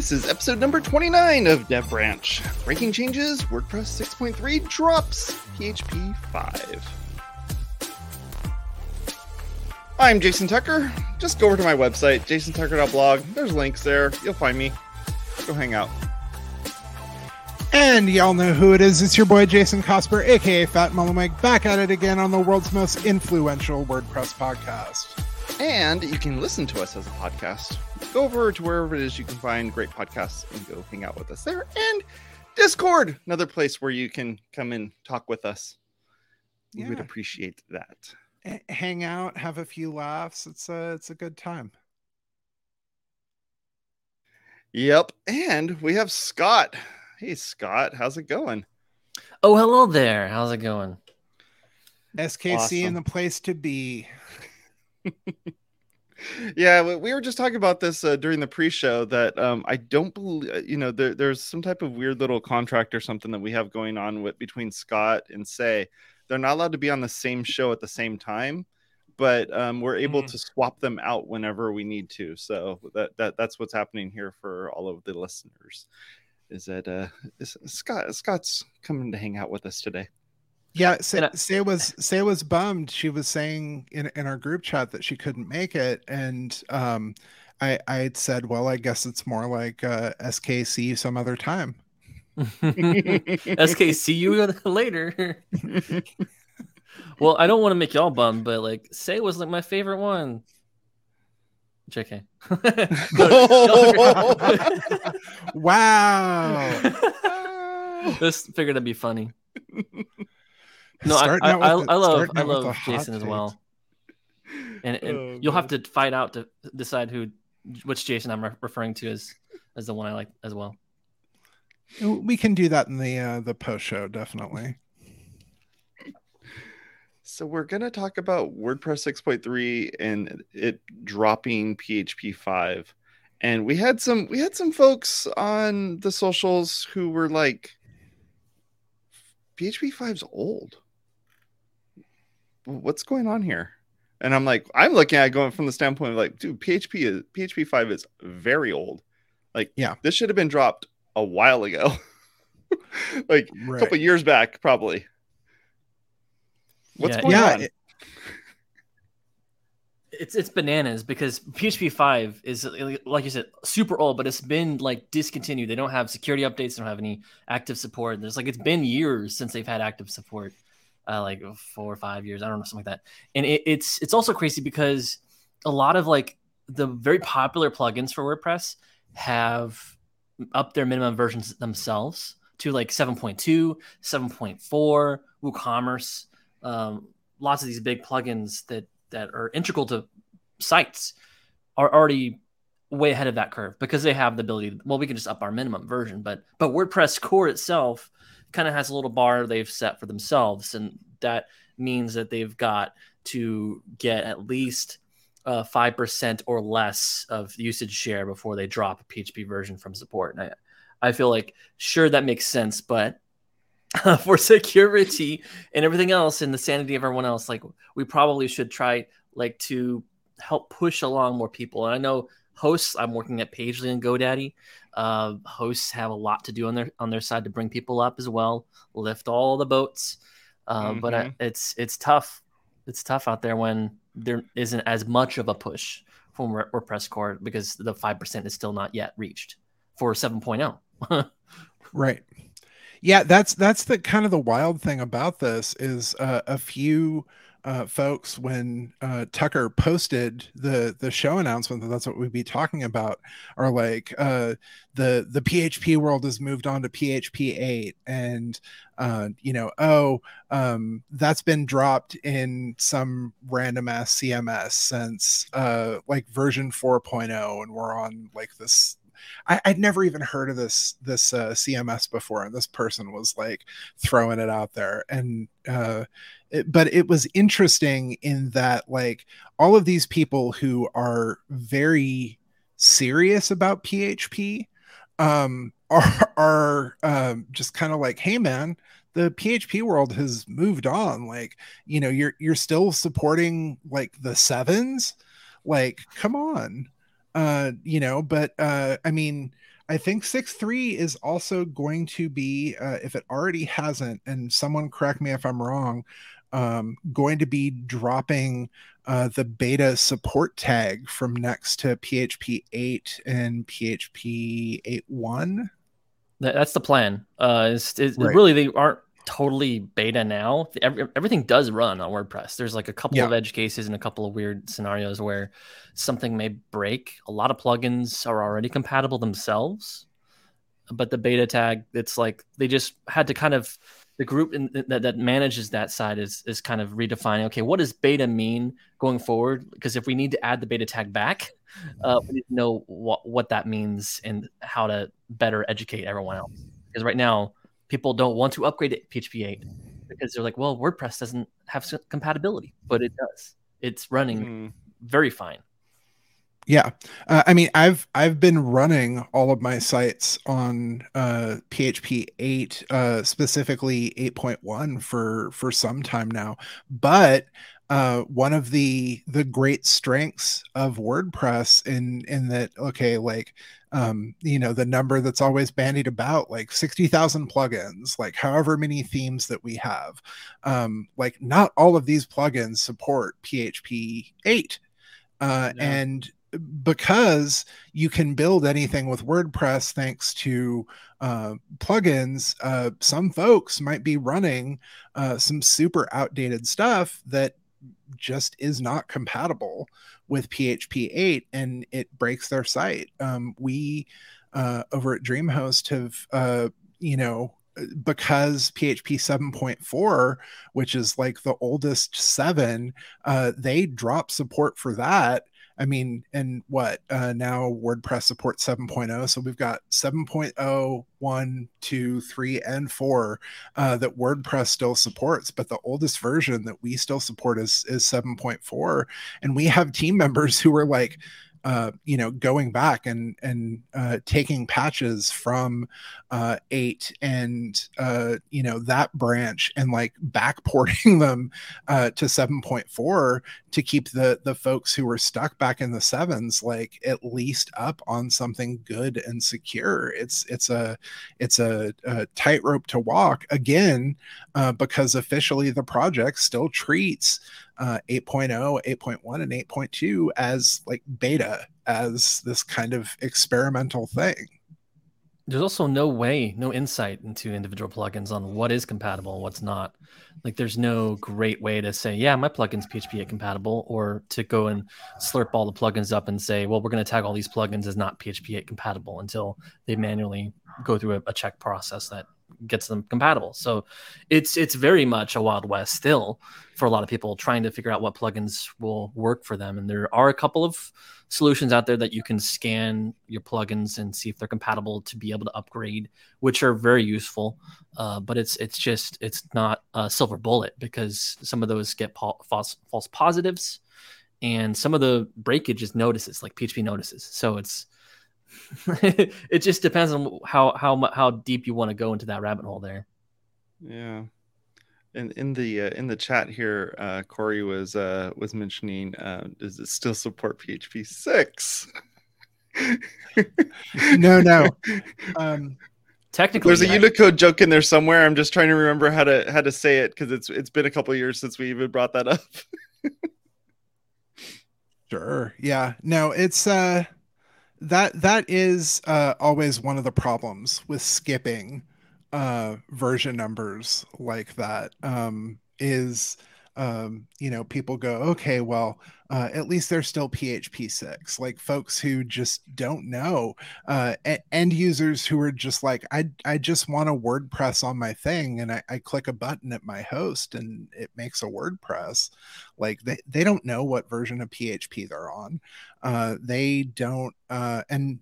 This is episode number 29 of Dev Branch. Breaking changes, WordPress 6.3 drops PHP 5. I'm Jason Tucker. Just go over to my website, jasontucker.blog. There's links there. You'll find me. Go hang out. And y'all know who it is. It's your boy Jason Cosper, aka Fat Mike, back at it again on the world's most influential WordPress podcast. And you can listen to us as a podcast. Go over to wherever it is you can find great podcasts and go hang out with us there. And Discord, another place where you can come and talk with us. We would appreciate that. H- Hang out, have a few laughs. It's a it's a good time. Yep. And we have Scott. Hey, Scott, how's it going? Oh, hello there. How's it going? SKC Awesome. in the place to be. Yeah, we- we were just talking about this uh, during the pre-show that um, I don't believe, you know, there, there's some type of weird little contract or something that we have going on with between Scott and Sé. They're not allowed to be on the same show at the same time, but um, we're able Mm. to swap them out whenever we need to. So that, that that's what's happening here for all of the listeners. Is that uh, is Scott Scott's coming to hang out with us today? Yeah, I- Sé was Sé was bummed. She was saying in in our group chat that she couldn't make it, and um, I I had said, well, I guess it's more like uh, SKC some other time. SK, see you later. well, I don't want to make y'all bummed, but like, Sé was like my favorite one. JK. Wow. Just figured it'd be funny. No, I, I, I, the- I love I love Jason as well. And, and Oh, you'll have to fight out to decide who which Jason I'm re- referring to as as the one I like as well. We can do that in the uh, the post show, definitely. So we're going to talk about WordPress 6.3 and it dropping PHP 5. And we had some we had some folks on the socials who were like PHP 5's old. What's going on here? And I'm like I'm looking at it going from the standpoint of like dude PHP is PHP 5 is very old. Like Yeah. this should have been dropped a while ago. like a couple years back probably. What's Yeah, going yeah, on? it- It's it's bananas because PHP five is like you said super old, but it's been like discontinued. They don't have security updates. They don't have any active support. There's like it's been years since they've had active support, uh, like four or five years. I don't know something like that. And it, it's it's also crazy because a lot of like the very popular plugins for WordPress have up their minimum versions themselves to like 7.2, 7.4, WooCommerce. Um, lots of these big plugins that that are integral to sites are already way ahead of that curve because they have the ability well we can just up our minimum version but but wordpress core itself kind of has a little bar they've set for themselves and that means that they've got to get at least uh, 5% or less of usage share before they drop a php version from support. And i, I feel like sure that makes sense but for security and everything else and the sanity of everyone else like we probably should try like to help push along more people. And i know hosts i'm working at pagely and godaddy uh, hosts have a lot to do on their on their side to bring people up as well lift all the boats uh, but I, it's it's tough it's tough out there when there isn't as much of a push from Word- wordpress core because the 5% is still not yet reached for oh. 7.0 Right. Yeah, that's that's the kind of the wild thing about this is uh, a few uh, folks when uh, Tucker posted the the show announcement that that's what we'd be talking about are like uh, the the PHP world has moved on to PHP eight and uh, you know oh um, that's been dropped in some random ass CMS since uh, like version 4.0 and we're on like this I, I'd never even heard of this this uh, CMS before, and this person was like throwing it out there. And uh, but it was interesting in that like all of these people who are very serious about PHP um, are are um, just kind of like, hey man, the PHP world has moved on. Like you know, you're you're still supporting like the sevens. Like, come on uh you know but uh i mean I think 6.3 is also going to be, uh, if it already hasn't, and someone correct me if I'm wrong, um, going to be dropping uh, the beta support tag from next to PHP 8 and PHP 8.1. That's the plan. Uh, it's, it's right. really they aren't totally beta now. Every, everything does run on WordPress. There's like a couple yeah. of edge cases and a couple of weird scenarios where something may break. A lot of plugins are already compatible themselves, but the beta tag, it's like they just had to kind of the group in, that, that manages that side is is kind of redefining. Okay, what does beta mean going forward? Because if we need to add the beta tag back, uh, we need to know what what that means and how to better educate everyone else. Because right now people don't want to upgrade to PHP 8 because they're like, well, WordPress doesn't have compatibility, but it does. It's running mm. very fine. Yeah, uh, I mean, I've I've been running all of my sites on uh, PHP 8, uh, specifically 8.1 for for some time now. But uh, one of the the great strengths of WordPress in in that okay, like um, you know, the number that's always bandied about, like 60,000 plugins, like however many themes that we have. Um, like, not all of these plugins support PHP 8. Uh. And because you can build anything with WordPress thanks to uh, plugins, uh, some folks might be running uh, some super outdated stuff that just is not compatible with PHP 8 and it breaks their site. Um, we uh, over at DreamHost have, uh, you know, because PHP 7.4, which is like the oldest seven, uh, they drop support for that I mean, and what uh, now WordPress supports 7.0. So we've got 7.0, 1, 2, 3, and 4 uh, that WordPress still supports. But the oldest version that we still support is, is 7.4. And we have team members who are like, uh, you know, going back and and uh, taking patches from uh, eight and uh, you know that branch and like backporting them uh, to seven point four to keep the the folks who were stuck back in the sevens like at least up on something good and secure. It's it's a it's a, a tightrope to walk again uh, because officially the project still treats uh, 8.0, 8.1, and 8.2 as like beta, as this kind of experimental thing. There's also no way, no insight into individual plugins on what is compatible and what's not. Like, there's no great way to say, yeah, my plugin's PHP 8 compatible, or to go and slurp all the plugins up and say, well, we're going to tag all these plugins as not PHP 8 compatible until they manually go through a, a check process that gets them compatible. So it's it's very much a wild west still for a lot of people trying to figure out what plugins will work for them. And there are a couple of solutions out there that you can scan your plugins and see if they're compatible to be able to upgrade, which are very useful. Uh, but it's it's just it's not a silver bullet because some of those get false false positives, and some of the breakage is notices like PHP notices. So it's it just depends on how how how deep you want to go into that rabbit hole there. Yeah. And in the uh, in the chat here, uh, Corey was uh, was mentioning, uh, does it still support PHP six? no, no. Um, Technically, there's a Unicode joke in there somewhere. I'm just trying to remember how to how to say it because it's it's been a couple years since we even brought that up. sure. Yeah. No, it's uh that that is uh, always one of the problems with skipping uh, version numbers like that. Um, is um, you know, people go, okay, well, uh, at least they're still PHP 6. Like folks who just don't know, uh, end users who are just like, I, I just want a WordPress on my thing. And I, I click a button at my host and it makes a WordPress. Like they, they don't know what version of PHP they're on. Uh, they don't, uh, and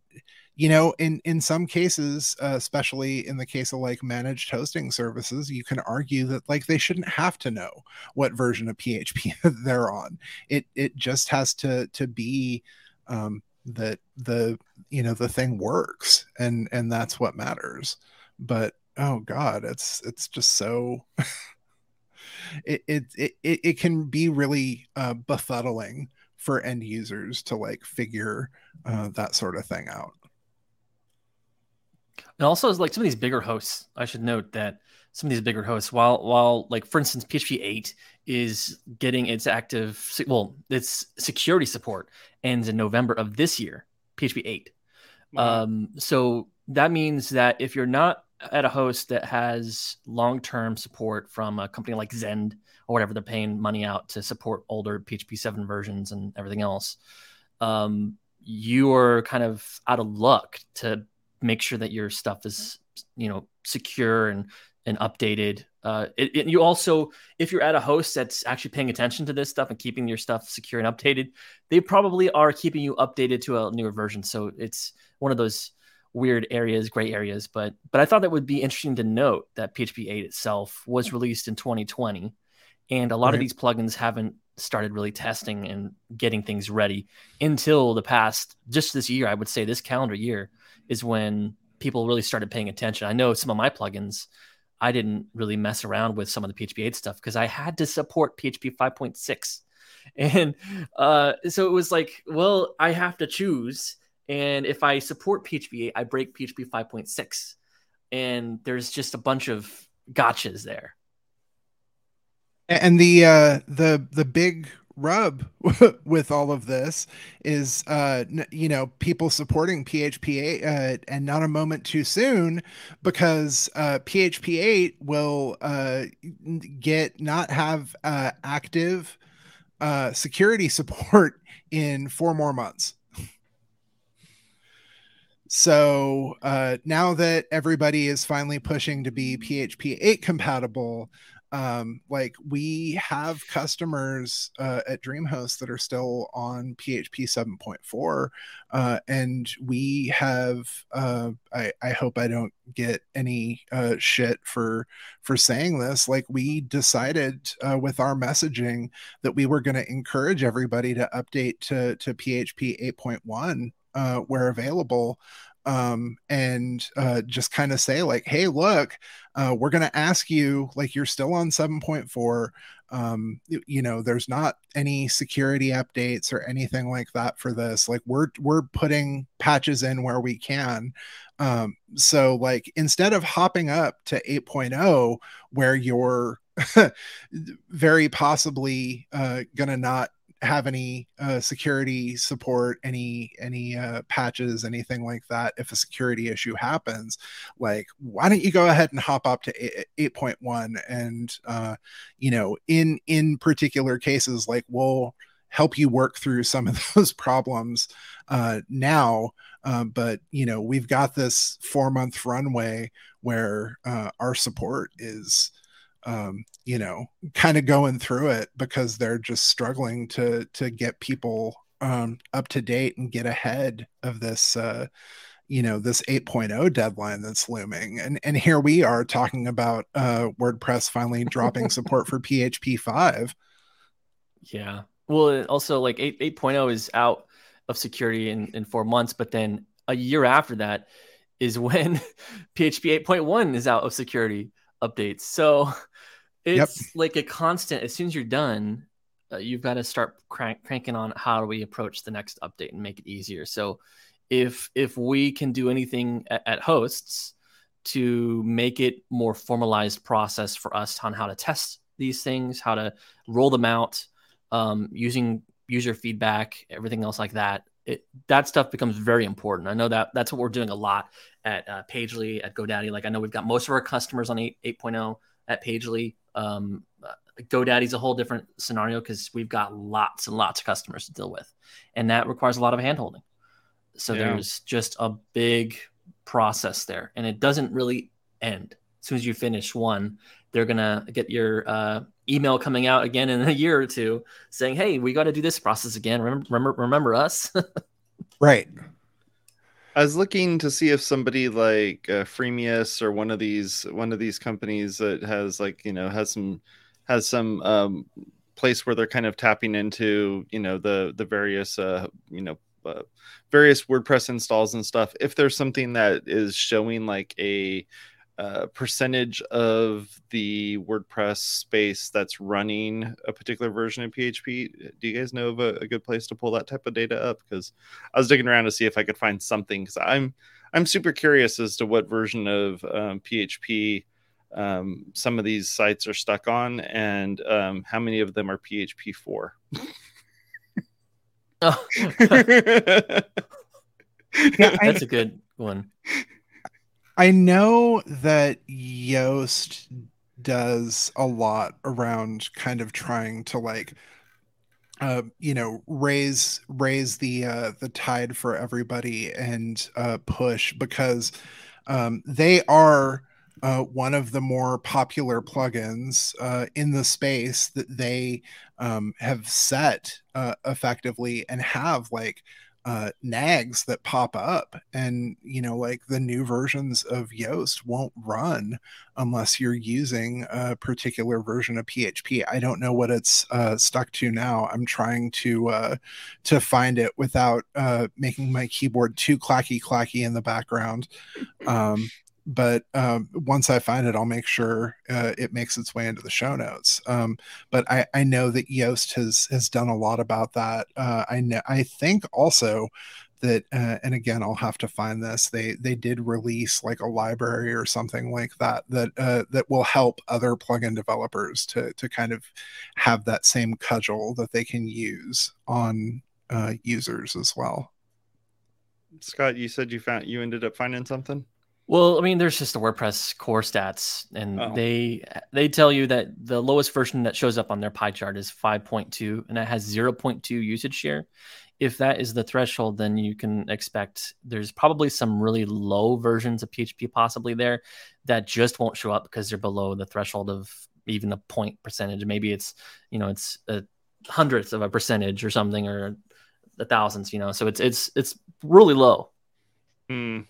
you know in in some cases uh, especially in the case of like managed hosting services you can argue that like they shouldn't have to know what version of php they're on. It it just has to to be um that the you know the thing works and and that's what matters. But oh god it's it's just so it, it it it can be really uh befuddling for end users to like figure uh, that sort of thing out And also, like some of these bigger hosts, I should note that some of these bigger hosts, while while like for instance, PHP eight is getting its active well, its security support ends in November of this year. PHP eight. Wow. Um, so that means that if you're not at a host that has long term support from a company like Zend or whatever, they're paying money out to support older PHP seven versions and everything else. Um, you are kind of out of luck to make sure that your stuff is you know secure and and updated. Uh, it, it, you also, if you're at a host that's actually paying attention to this stuff and keeping your stuff secure and updated, they probably are keeping you updated to a newer version. So it's one of those weird areas, gray areas. But but I thought that would be interesting to note that PHP 8 itself was released in 2020, and a lot right. of these plugins haven't started really testing and getting things ready until the past just this year. I would say this calendar year is when people really started paying attention. I know some of my plugins I didn't really mess around with some of the PHP 8 stuff because I had to support PHP 5.6. And uh, so it was like, well, I have to choose. And if I support PHP 8, I break PHP 5.6. And there's just a bunch of gotchas there. And the uh, the the big rub with all of this is uh you know people supporting php 8 uh, and not a moment too soon because uh php 8 will uh get not have uh active uh security support in four more months. So uh, now that everybody is finally pushing to be PHP 8 compatible, um like we have customers uh, at dreamhost that are still on php 7.4 uh and we have uh i i hope i don't get any uh shit for for saying this. Like we decided uh, with our messaging that we were going to encourage everybody to update to to php 8.1 uh where available um, and uh, just kind of say like, "Hey, look, uh, we're going to ask you like you're still on 7.4. Um, you, know, there's not any security updates or anything like that for this. Like we're we're putting patches in where we can. Um, so like instead of hopping up to 8.0 where you're very possibly uh, gonna not have any uh, security support, any any uh, patches, anything like that. If a security issue happens, like why don't you go ahead and hop up to eight point one, and uh, you know, in in particular cases, like we'll help you work through some of those problems uh, now. Uh, but you know, we've got this four month runway where uh, our support is um, you know, kind of going through it because they're just struggling to to get people um, up to date and get ahead of this uh, you know this 8.0 deadline that's looming. And and here we are talking about uh wordpress finally dropping support for php 5 yeah. Well also like 8 8.0 is out of security in in 4 months but then a year after that is when php 8.1 is out of security updates so it's yep. like a constant. As soon as you're done, uh, you've got to start crank, cranking on how do we approach the next update and make it easier. So, if if we can do anything at, at hosts to make it more formalized process for us on how to test these things, how to roll them out, um, using user feedback, everything else like that. It, that stuff becomes very important. I know that that's what we're doing a lot at uh, Pagely, at GoDaddy. Like I know we've got most of our customers on 8, 8.0 at Pagely. Um, GoDaddy's a whole different scenario because we've got lots and lots of customers to deal with, and that requires a lot of handholding. So yeah. there's just a big process there, and it doesn't really end. As soon as you finish one, they're gonna get your uh, email coming out again in a year or two saying, "Hey, we got to do this process again. Remember, remember, remember us." right. I was looking to see if somebody like uh, Freemius or one of these one of these companies that has like you know has some has some um, place where they're kind of tapping into you know the the various uh, you know uh, various WordPress installs and stuff. If there's something that is showing like a uh, percentage of the WordPress space that's running a particular version of PHP. Do you guys know of a, a good place to pull that type of data up? Because I was digging around to see if I could find something. Because I'm I'm super curious as to what version of um, PHP um, some of these sites are stuck on, and um, how many of them are PHP four. Oh. Yeah, I- That's a good one. I know that Yoast does a lot around kind of trying to like uh you know raise raise the uh the tide for everybody and uh push because um they are uh, one of the more popular plugins uh, in the space that they um, have set uh, effectively and have like uh, nags that pop up and you know like the new versions of yoast won't run unless you're using a particular version of php i don't know what it's uh, stuck to now. I'm trying to uh, to find it without uh, making my keyboard too clacky clacky in the background. Um, but um, once I find it, I'll make sure uh, it makes its way into the show notes. Um, but I, I know that Yoast has has done a lot about that. Uh, I know I think also that, uh, and again, I'll have to find this. They they did release like a library or something like that that uh, that will help other plugin developers to to kind of have that same cudgel that they can use on uh, users as well. Scott, you said you found you ended up finding something. Well, I mean, there's just the WordPress core stats, and Oh. they they tell you that the lowest version that shows up on their pie chart is 5.2, and that has 0.2 usage share. If that is the threshold, then you can expect there's probably some really low versions of PHP possibly there that just won't show up because they're below the threshold of even a point percentage. Maybe it's you know it's a hundredth of a percentage or something, or the thousands. You know, so it's it's it's really low. Hmm.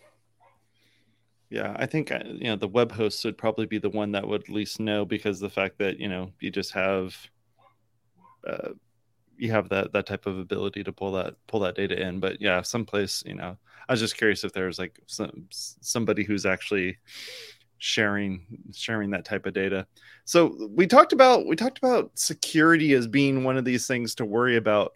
Yeah, I think uh, you know the web host would probably be the one that would at least know because the fact that you know you just have uh, you have that that type of ability to pull that pull that data in. But yeah, someplace you know, I was just curious if there's like some somebody who's actually sharing sharing that type of data. So we talked about we talked about security as being one of these things to worry about.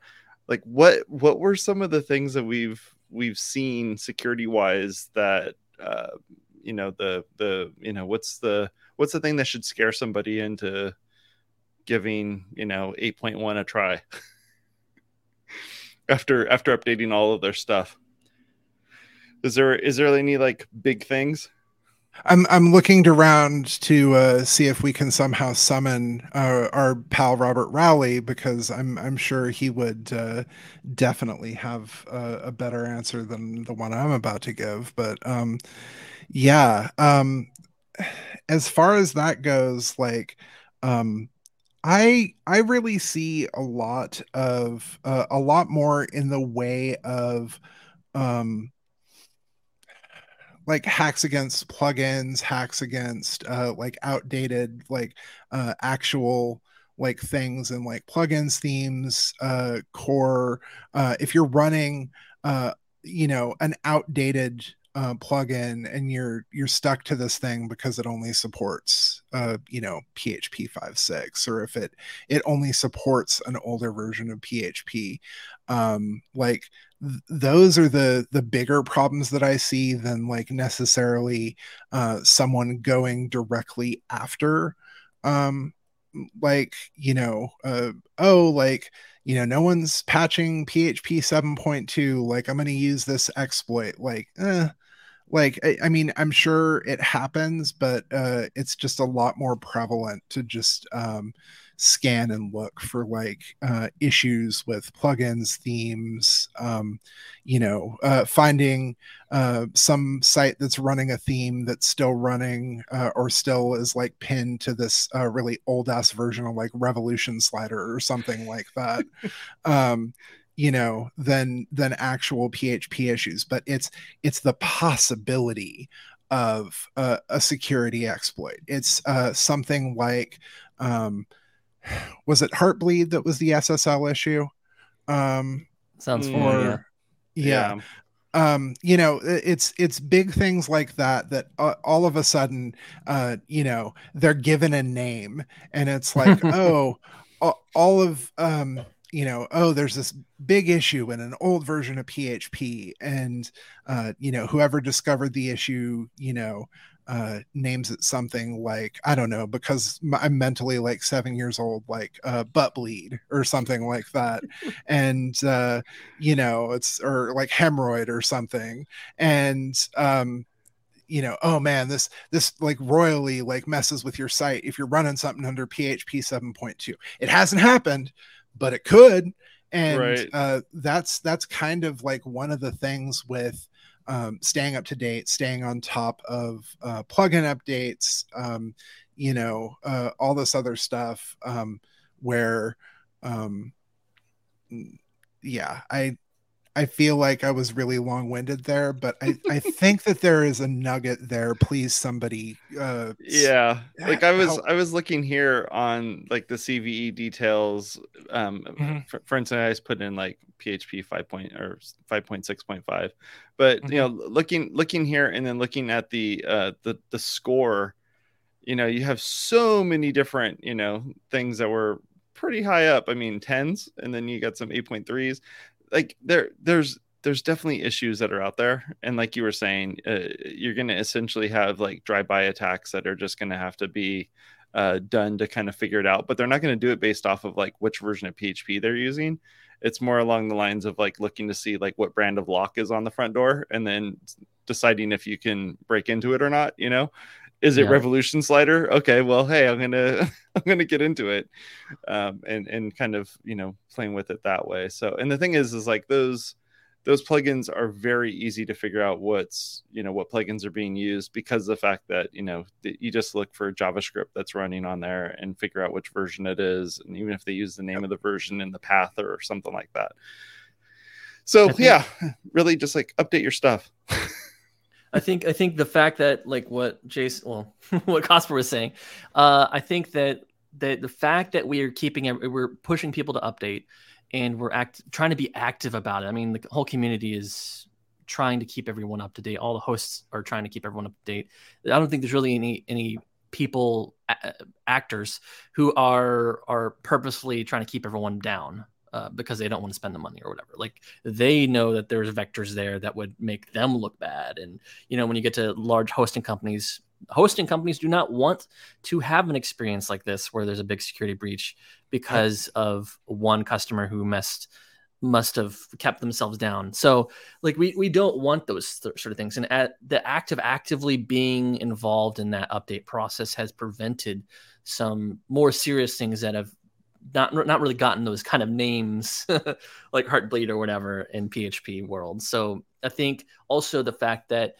Like what what were some of the things that we've we've seen security wise that uh, you know the the you know what's the what's the thing that should scare somebody into giving you know 8.1 a try? After after updating all of their stuff. Is there is there any like big things I'm I'm looking around to uh, see if we can somehow summon uh, our pal Robert Rowley because I'm I'm sure he would uh, definitely have a, a better answer than the one I'm about to give. But um, yeah, um, as far as that goes, like um, I I really see a lot of uh, a lot more in the way of um like hacks against plugins, hacks against uh like outdated like uh actual like things and like plugins themes uh core uh if you're running uh you know an outdated uh, plugin and you're you're stuck to this thing because it only supports uh you know php 5.6 or if it it only supports an older version of php um like th- those are the the bigger problems that i see than like necessarily uh someone going directly after um like you know uh oh like you know no one's patching php 7.2 like i'm going to use this exploit like eh, like I, I mean i'm sure it happens but uh it's just a lot more prevalent to just um scan and look for like uh, issues with plugins, themes, um, you know, uh, finding uh, some site that's running a theme that's still running uh, or still is like pinned to this uh, really old ass version of like Revolution Slider or something like that. um, you know than than actual php issues but it's it's the possibility of uh, a security exploit it's uh, something like um, was it Heartbleed that was the SSL issue? Um, Sounds Mm. familiar. yeah. Um, you know, it's it's big things like that that uh, all of a sudden, uh, you know, they're given a name, and it's like, oh, all of um, you know, oh, there's this big issue in an old version of PHP, and uh, you know, whoever discovered the issue, you know, uh, names it something like I don't know because I'm mentally like seven years old, like uh, butt bleed or something like that, and uh, you know it's or like hemorrhoid or something, and um, you know, oh man, this this like royally like messes with your site if you're running something under PHP 7.2. It hasn't happened, but it could, and right. uh, that's that's kind of like one of the things with um, staying up to date, staying on top of uh, plugin updates, um, you know, uh, all this other stuff um, where, um, yeah, I I feel like I was really long winded there, but I, I think that there is a nugget there. Please, somebody. Uh, yeah, like I was help. I was looking here on like the CVE details. Um, mm-hmm. for, for, instance, I just put in like PHP five point or five point six point five, but mm-hmm. you know, looking looking here and then looking at the uh the the score, you know, you have so many different you know things that were pretty high up. I mean, tens, and then you got some 8.3s like there there's there's definitely issues that are out there. And like you were saying uh, you're going to essentially have like drive-by attacks that are just going to have to be uh, done to kind of figure it out but they're not going to do it based off of like which version of php they're using. It's more along the lines of like looking to see like what brand of lock is on the front door and then deciding if you can break into it or not you know is it yeah. revolution slider? Okay well hey i'm gonna i'm gonna get into it um, and and kind of you know playing with it that way. So and the thing is is like those those plugins are very easy to figure out what's you know what plugins are being used because the fact that you know you just look for javascript that's running on there and figure out which version it is and even if they use the name of the version in the path or something like that. So think- yeah really just like update your stuff I think I think the fact that like what Jason, well, what Cosper was saying, uh, I think that that the fact that we are keeping we're pushing people to update and we're act trying to be active about it. I mean, the whole community is trying to keep everyone up to date. All the hosts are trying to keep everyone up to date. I don't think there's really any any people actors who are are purposefully trying to keep everyone down uh, because they don't want to spend the money or whatever. Like they know that there's vectors there that would make them look bad. And you know, when you get to large hosting companies, hosting companies do not want to have an experience like this where there's a big security breach because of one customer who messed must have kept themselves down. So like we we don't want those th- sort of things. And at the act of actively being involved in that update process has prevented some more serious things that have not not really gotten those kind of names like Heartbleed or whatever in PHP world. So I think also the fact that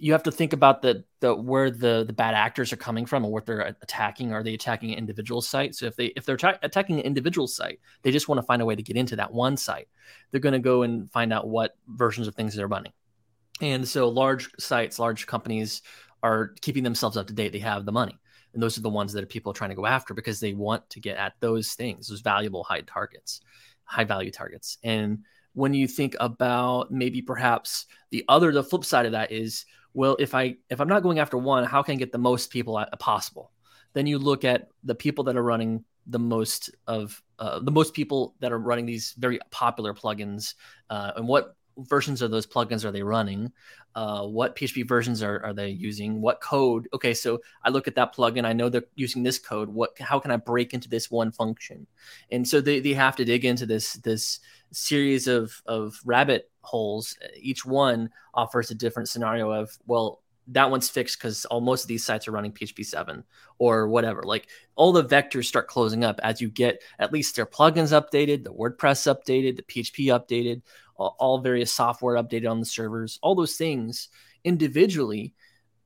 you have to think about the the where the the bad actors are coming from and what they're attacking. Are they attacking an individual site? So if they if they're tra- attacking an individual site, they just want to find a way to get into that one site. They're going to go and find out what versions of things they're running. And so large sites, large companies are keeping themselves up to date. They have the money and those are the ones that people are trying to go after because they want to get at those things those valuable high targets high value targets. And when you think about maybe perhaps the other the flip side of that is well if i if i'm not going after one how can i get the most people possible? Then you look at the people that are running the most of uh, the most people that are running these very popular plugins uh, and what versions of those plugins are they running? Uh, what PHP versions are, are they using? What code? Okay, so I look at that plugin. I know they're using this code. What? How can I break into this one function? And so they, they have to dig into this this series of of rabbit holes. Each one offers a different scenario of well, that one's fixed because most of these sites are running PHP 7 or whatever. Like all the vectors start closing up as you get at least their plugins updated, the WordPress updated, the PHP updated, all, various software updated on the servers. All those things individually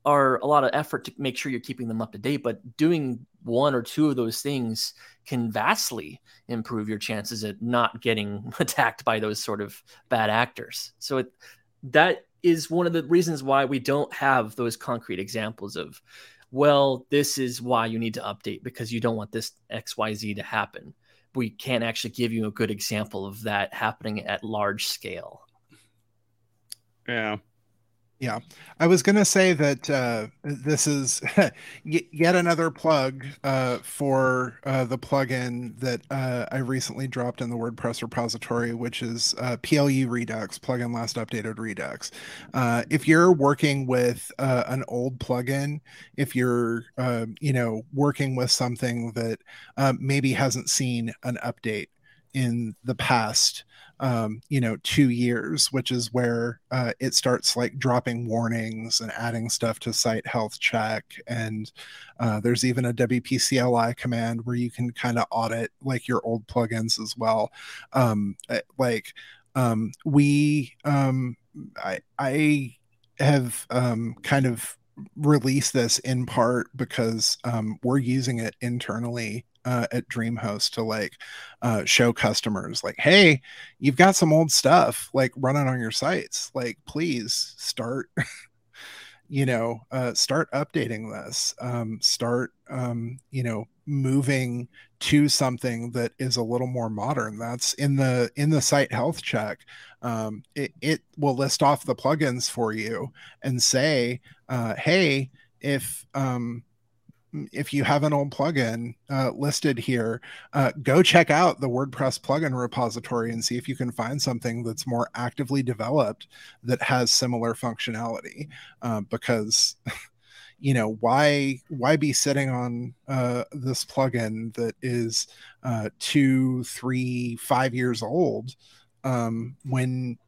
are a lot of effort to make sure you're keeping them up to date. But doing one or two of those things can vastly improve your chances at not getting attacked by those sort of bad actors. So it, that is one of the reasons why we don't have those concrete examples of well this is why you need to update because you don't want this xyz to happen we can't actually give you a good example of that happening at large scale. Yeah Yeah, I was going to say that uh, this is yet another plug uh, for uh, the plugin that uh, I recently dropped in the WordPress repository, which is uh, PLU Redux plugin last updated Redux. Uh, if you're working with an old plugin, if you're you know working with something that maybe hasn't seen an update in the past um, you know, two years, which is where uh, it starts like dropping warnings and adding stuff to site health check. And uh, there's even a WPCLI command where you can kind of audit like your old plugins as well. Um, eh, like um, we, um, I, I have um, kind of released this in part because um, we're using it internally uh, at DreamHost to like uh, show customers like, hey, you've got some old stuff like running on your sites. Like, please start, you know, uh, start updating this. Um, start, um, you know, moving to something that is a little more modern. That's in the in the site health check. Um, it, it will list off the plugins for you and say, uh, hey, if um, if you have an old plugin uh, listed here, uh, go check out the WordPress plugin repository and see if you can find something that's more actively developed that has similar functionality. Uh, because, you know, why why be sitting on uh, this plugin that is uh, two, three, five years old um, when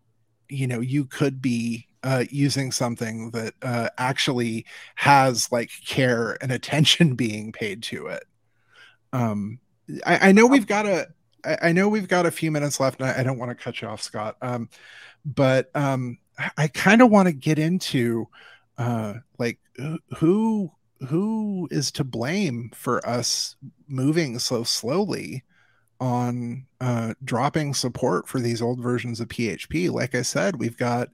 you know you could be uh, using something that uh, actually has like care and attention being paid to it. Um, I, I know we've got a, I, I know we've got a few minutes left, and I, I don't want to cut you off, Scott. Um, but um, I kind of want to get into uh, like who who is to blame for us moving so slowly on uh, dropping support for these old versions of PHP. Like I said, we've got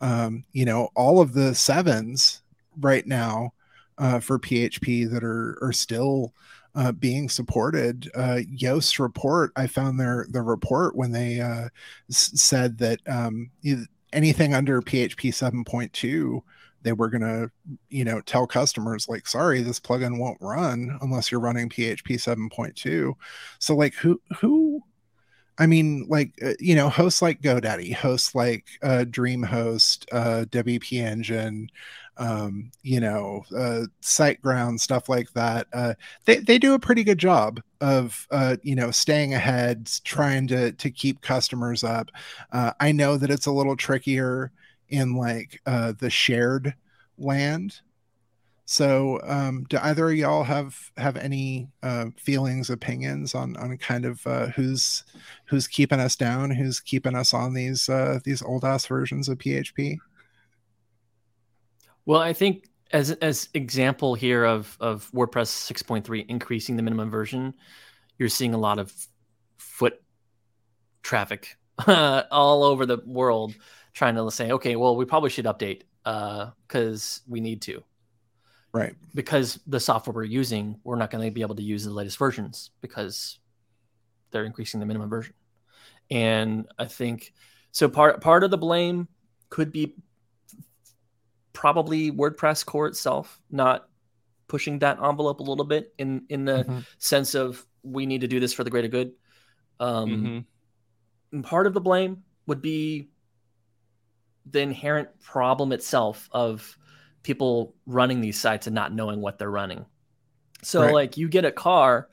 um, you know, all of the sevens right now uh, for PHP that are are still uh, being supported. Uh, Yoast report, I found their the report when they uh, s- said that um, anything under PHP 7.2, they were going to, you know, tell customers like, sorry, this plugin won't run unless you're running PHP 7.2. So like, who who I mean, like uh, you know, hosts like GoDaddy, hosts like uh, DreamHost, uh, WP Engine, um, you know, uh, SiteGround, stuff like that. Uh, they they do a pretty good job of uh, you know staying ahead, trying to to keep customers up. Uh, I know that it's a little trickier in like uh, the shared land so, um, do either of y'all have have any uh, feelings, opinions on on kind of uh, who's who's keeping us down, who's keeping us on these uh, these old ass versions of PHP? Well, I think as as example here of of WordPress 6.3 increasing the minimum version, you're seeing a lot of foot traffic all over the world trying to say, okay, well, we probably should update because uh, we need to right because the software we're using we're not going to be able to use the latest versions because they're increasing the minimum version and i think so part part of the blame could be probably wordpress core itself not pushing that envelope a little bit in in the mm-hmm. sense of we need to do this for the greater good um mm-hmm. part of the blame would be the inherent problem itself of people running these sites and not knowing what they're running. So right. like you get a car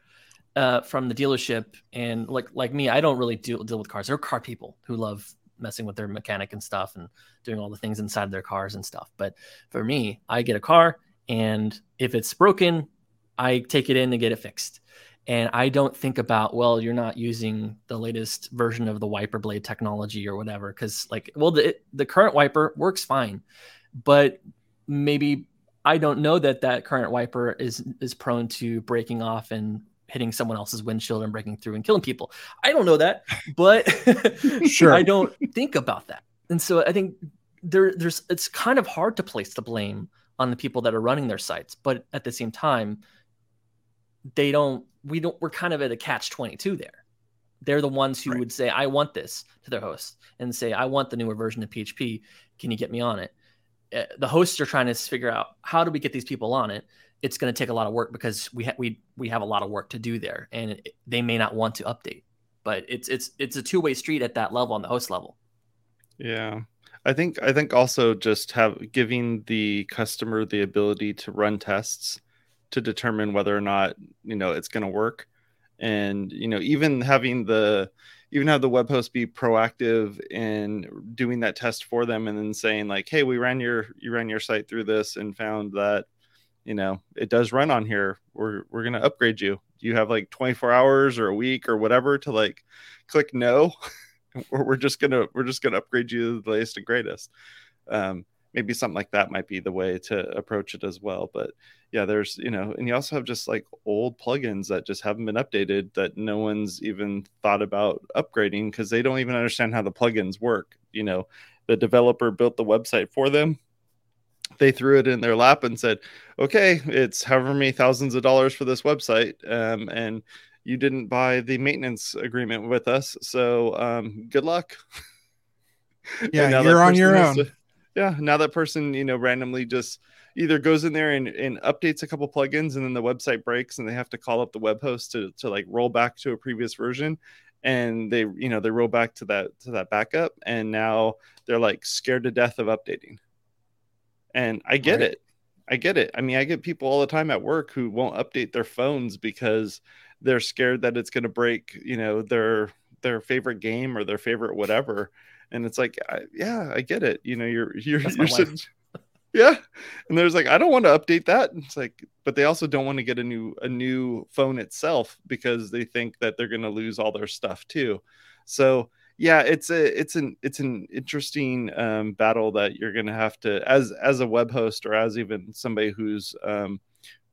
uh, from the dealership and like like me, I don't really deal deal with cars. There are car people who love messing with their mechanic and stuff and doing all the things inside their cars and stuff. But for me, I get a car and if it's broken, I take it in and get it fixed. And I don't think about, well, you're not using the latest version of the wiper blade technology or whatever. Cause like, well, the, the current wiper works fine, but maybe I don't know that that current wiper is is prone to breaking off and hitting someone else's windshield and breaking through and killing people. I don't know that, but sure. I don't think about that. And so I think there there's it's kind of hard to place the blame on the people that are running their sites, but at the same time they don't we don't we're kind of at a catch 22 there. They're the ones who right. would say I want this to their host and say I want the newer version of PHP. Can you get me on it? Uh, the hosts are trying to figure out how do we get these people on it. It's going to take a lot of work because we ha- we we have a lot of work to do there, and it, they may not want to update. But it's it's it's a two way street at that level on the host level. Yeah. I think I think also just have giving the customer the ability to run tests to determine whether or not you know it's going to work and you know even having the even have the web host be proactive in doing that test for them and then saying like hey we ran your you ran your site through this and found that you know it does run on here. We're we're going to upgrade you. You have like 24 hours or a week or whatever to like click no? Or we're just gonna we're just gonna upgrade you to the latest and greatest. Um maybe something like that might be the way to approach it as well but yeah there's you know and you also have just like old plugins that just haven't been updated that no one's even thought about upgrading because they don't even understand how the plugins work you know? The developer built the website for them. They threw it in their lap and said okay it's however many thousands of dollars for this website um, and you didn't buy the maintenance agreement with us so um, good luck. Yeah you're on your own. to, yeah now that person you know randomly just either goes in there and, and updates a couple plugins and then the website breaks and they have to call up the web host to, to like roll back to a previous version. And they you know they roll back to that to that backup and now they're like scared to death of updating. And i get right. it. I get it. I mean i get people all the time at work who won't update their phones because they're scared that it's going to break you know their their favorite game or their favorite whatever and it's like I, yeah i get it you know you're you're, you're sitting, yeah and there's like i don't want to update that it's like but they also don't want to get a new a new phone itself because they think that they're going to lose all their stuff too. So yeah it's a it's an it's an interesting um, battle that you're going to have to as as a web host or as even somebody who's um,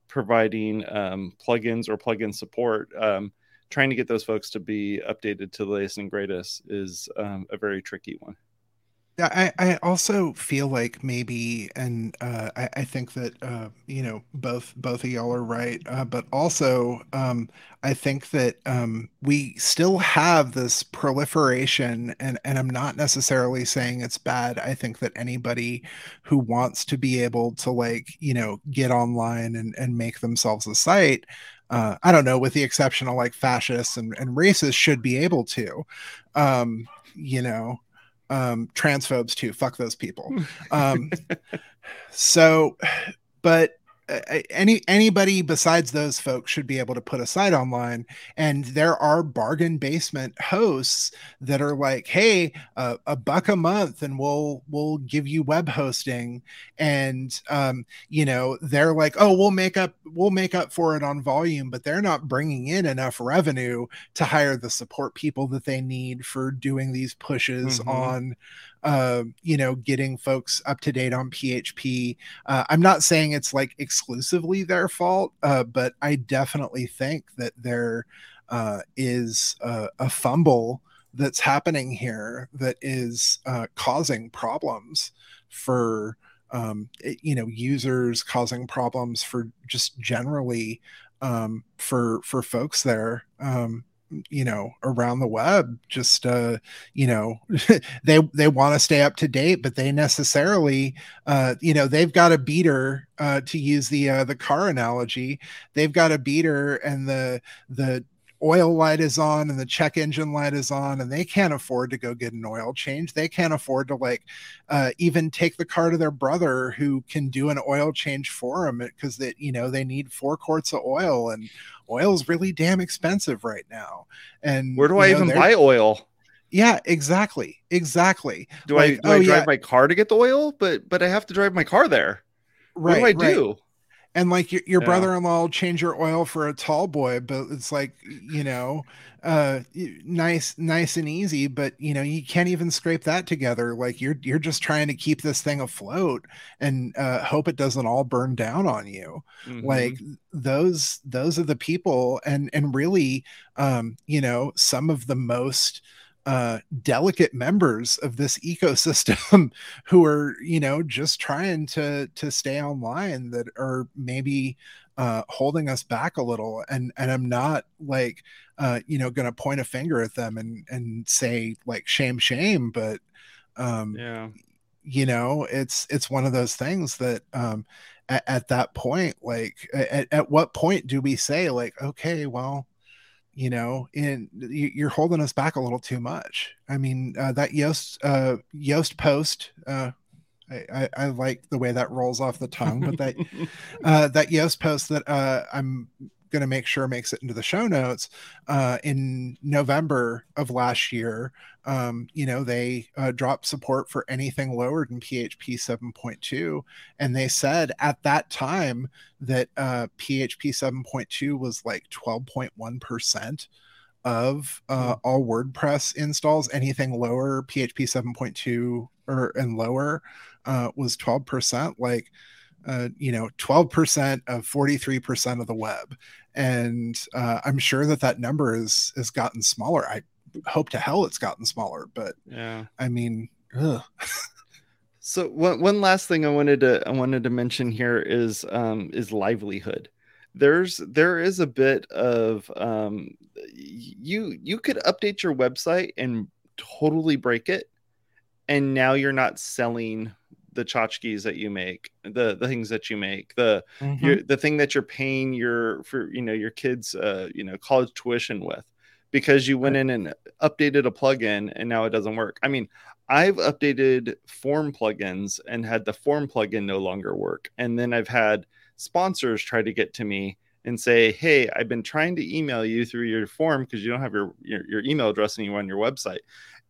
providing um, plugins or plugin support um, trying to get those folks to be updated to the latest and greatest is um, a very tricky one I, I also feel like maybe, and uh, I, I think that uh, you know both both of y'all are right, uh, but also um, I think that um, we still have this proliferation, and and I'm not necessarily saying it's bad. I think that anybody who wants to be able to like you know get online and and make themselves a site, uh, I don't know, with the exception of like fascists and, and racists, should be able to. Um, you know, um, transphobes too. Fuck those people. Um, so, but any anybody besides those folks should be able to put a site online and there are bargain basement hosts that are like hey uh, a buck a month and we'll we'll give you web hosting and um, you know they're like oh we'll make up we'll make up for it on volume but they're not bringing in enough revenue to hire the support people that they need for doing these pushes mm-hmm. on uh, you know, getting folks up to date on PHP. Uh, I'm not saying it's like exclusively their fault, uh, but I definitely think that there uh, is a, a, fumble that's happening here that is uh, causing problems for um, you know users, causing problems for just generally um, for for folks there. Um, you know around the web just uh you know they they want to stay up to date but they necessarily uh you know they've got a beater uh to use the uh the car analogy. They've got a beater and the the oil light is on and the check engine light is on and they can't afford to go get an oil change. They can't afford to like uh, even take the car to their brother who can do an oil change for them because that you know they need four quarts of oil and oil is really damn expensive right now. And where do i know, even buy oil? Yeah exactly exactly. Do like, i do oh, i drive yeah. my car to get the oil? But but i have to drive my car there. Right, what do i do? right and like your, your yeah. brother-in-law will change your oil for a tall boy but it's like you know uh nice nice and easy but you know you can't even scrape that together like you're you're just trying to keep this thing afloat and uh hope it doesn't all burn down on you mm-hmm. like those those are the people and and really um you know some of the most uh, delicate members of this ecosystem who are you know just trying to to stay online that are maybe uh, holding us back a little and and i'm not like uh, you know gonna point a finger at them and and say like shame shame but um yeah. you know, it's it's one of those things that um, at, at that point, like at, at what point do we say like, okay, well, you know, and you're holding us back a little too much. I mean, uh, that Yoast uh, Yoast post. Uh, I, I, I, like the way that rolls off the tongue, but that uh, that Yoast post that uh, I'm going to make sure makes it into the show notes uh, in November of last year. Um, you know, they uh, dropped support for anything lower than PHP 7.2. And they said at that time that uh, PHP 7.2 was like 12.1% of uh, hmm. all WordPress installs. Anything lower, PHP 7.2 or and lower, uh, was 12%. Like, uh, you know, 12% of 43% of the web and uh, I'm sure that that number is has gotten smaller. I hope to hell it's gotten smaller, but yeah, I mean, so one one last thing I wanted to I wanted to mention here is um, is livelihood. There's there is a bit of um, you you could update your website and totally break it, and now you're not selling the tchotchkes that you make, the the things that you make, the mm-hmm. your, the thing that you're paying your for you know your kids uh you know college tuition with because you went in and updated a plugin and now it doesn't work. I mean, I've updated form plugins and had the form plugin no longer work. And then I've had sponsors try to get to me and say, Hey, I've been trying to email you through your form because you don't have your, your, your, email address anymore on your website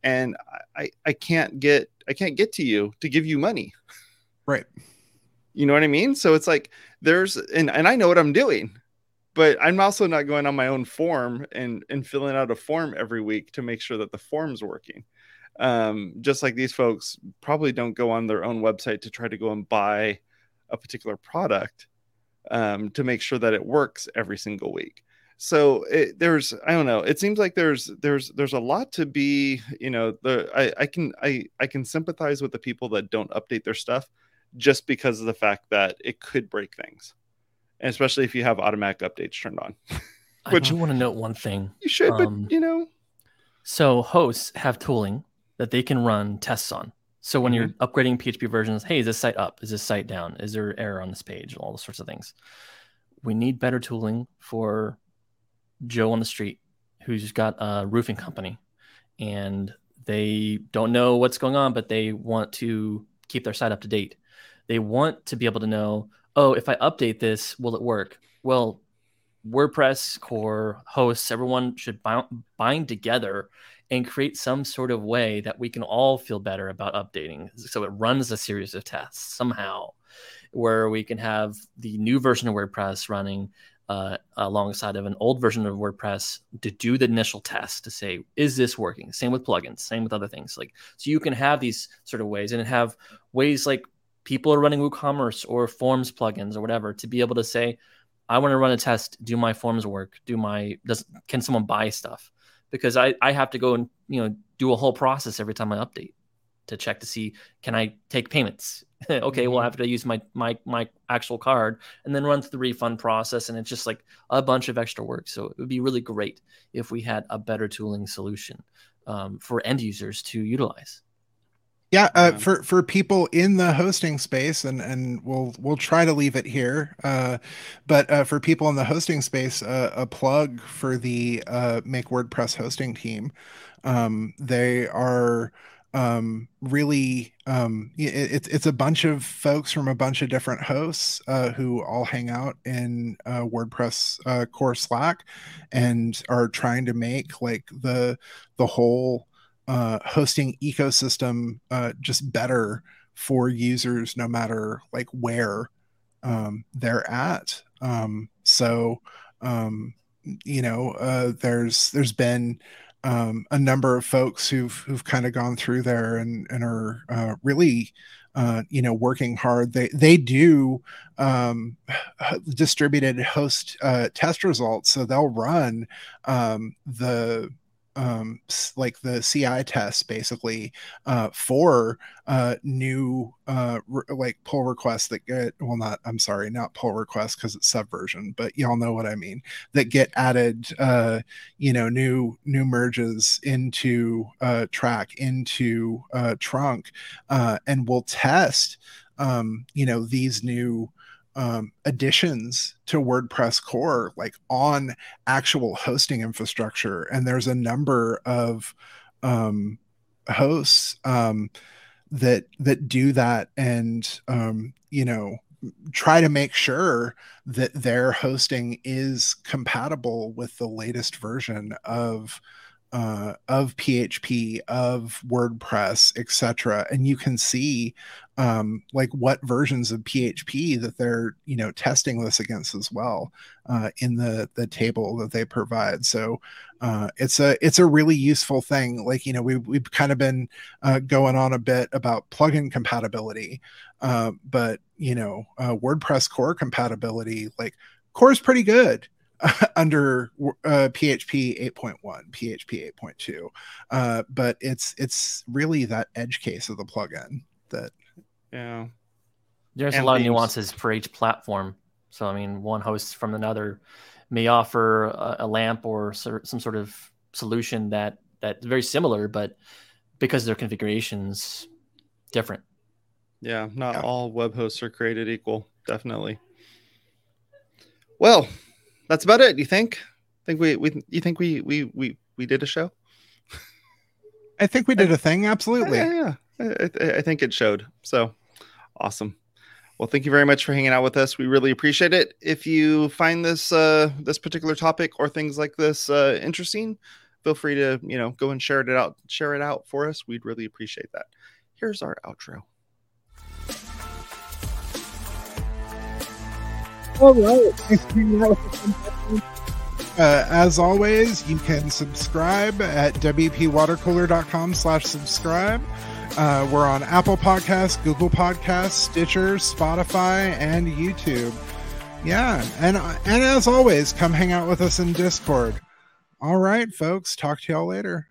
and I, I can't get I can't get to you to give you money. Right. You know what I mean? So it's like there's and, and I know what I'm doing, but I'm also not going on my own form and and filling out a form every week to make sure that the form's working. Um, just like these folks probably don't go on their own website to try to go and buy a particular product um, to make sure that it works every single week so it, there's i don't know it seems like there's there's there's a lot to be you know the i i can i i can sympathize with the people that don't update their stuff just because of the fact that it could break things and especially if you have automatic updates turned on which i do want to note one thing you should um, but you know. so hosts have tooling that they can run tests on. So when mm-hmm. you're upgrading php versions hey is this site up? Is this site down? Is there error on this page? All those sorts of things. We need better tooling for Joe on the street who's got a roofing company and they don't know what's going on, but they want to keep their site up to date. They want to be able to know, oh, if I update this, will it work? Well, WordPress core hosts, everyone should bind together and create some sort of way that we can all feel better about updating. So it runs a series of tests somehow where we can have the new version of WordPress running uh, alongside of an old version of WordPress to do the initial test to say, is this working? Same with plugins, same with other things. Like, so you can have these sort of ways and have ways like people are running WooCommerce or Forms plugins or whatever to be able to say, I want to run a test. Do my forms work? Do my does can someone buy stuff? Because I I have to go and you know do a whole process every time I update to check to see can I take payments. okay, mm-hmm. well I have to use my my my actual card and then run through the refund process, and it's just like a bunch of extra work. So it would be really great if we had a better tooling solution um, for end users to utilize. Yeah, uh, for for people in the hosting space, and and we'll we'll try to leave it here. Uh, but uh, for people in the hosting space, uh, a plug for the uh, Make WordPress hosting team. Um, they are um, really um, it, it's a bunch of folks from a bunch of different hosts uh, who all hang out in uh, WordPress uh, core Slack and are trying to make like the the whole uh, hosting ecosystem uh, just better for users no matter like where um, they're at. Um, so um, you know uh, there's there's been um, a number of folks who've who've kind of gone through there and and are uh, really uh, you know working hard. They they do um, distributed host uh, test results, so they'll run um, the um, like the CI tests basically uh, for uh, new uh, re- like pull requests that get well not I'm sorry not pull requests because it's subversion but y'all know what I mean that get added uh, you know new new merges into uh, track into uh, trunk uh, and we'll test um, you know these new um, additions to WordPress core, like on actual hosting infrastructure. And there's a number of um, hosts um, that that do that, and um, you know try to make sure that their hosting is compatible with the latest version of uh, of PHP, of WordPress, etc. And you can see um, like what versions of PHP that they're you know testing this against as well uh, in the the table that they provide. So uh, it's a it's a really useful thing. Like you know we we've kind of been uh, going on a bit about plugin compatibility, uh, but you know uh, WordPress core compatibility like core is pretty good under uh, PHP 8.1, PHP 8.2. Uh, but it's it's really that edge case of the plugin that yeah. There's and a lot themes. of nuances for each platform. So I mean, one host from another may offer a, a LAMP or some sort of solution that that's very similar, but because their configurations different. Yeah, not yeah. all web hosts are created equal. Definitely. Well, that's about it. You think? Think we we you think we we we we did a show? I think we did a thing. Absolutely. Yeah, yeah. I, I think it showed. So awesome. Well, thank you very much for hanging out with us. We really appreciate it. If you find this uh, this particular topic or things like this uh, interesting, feel free to you know go and share it out share it out for us. We'd really appreciate that. Here's our outro. All right. Uh, as always, you can subscribe at wpwatercooler.com slash subscribe. Uh, we're on Apple Podcasts, Google Podcasts, Stitcher, Spotify, and YouTube. Yeah, and and as always, come hang out with us in Discord. All right, folks. Talk to y'all later.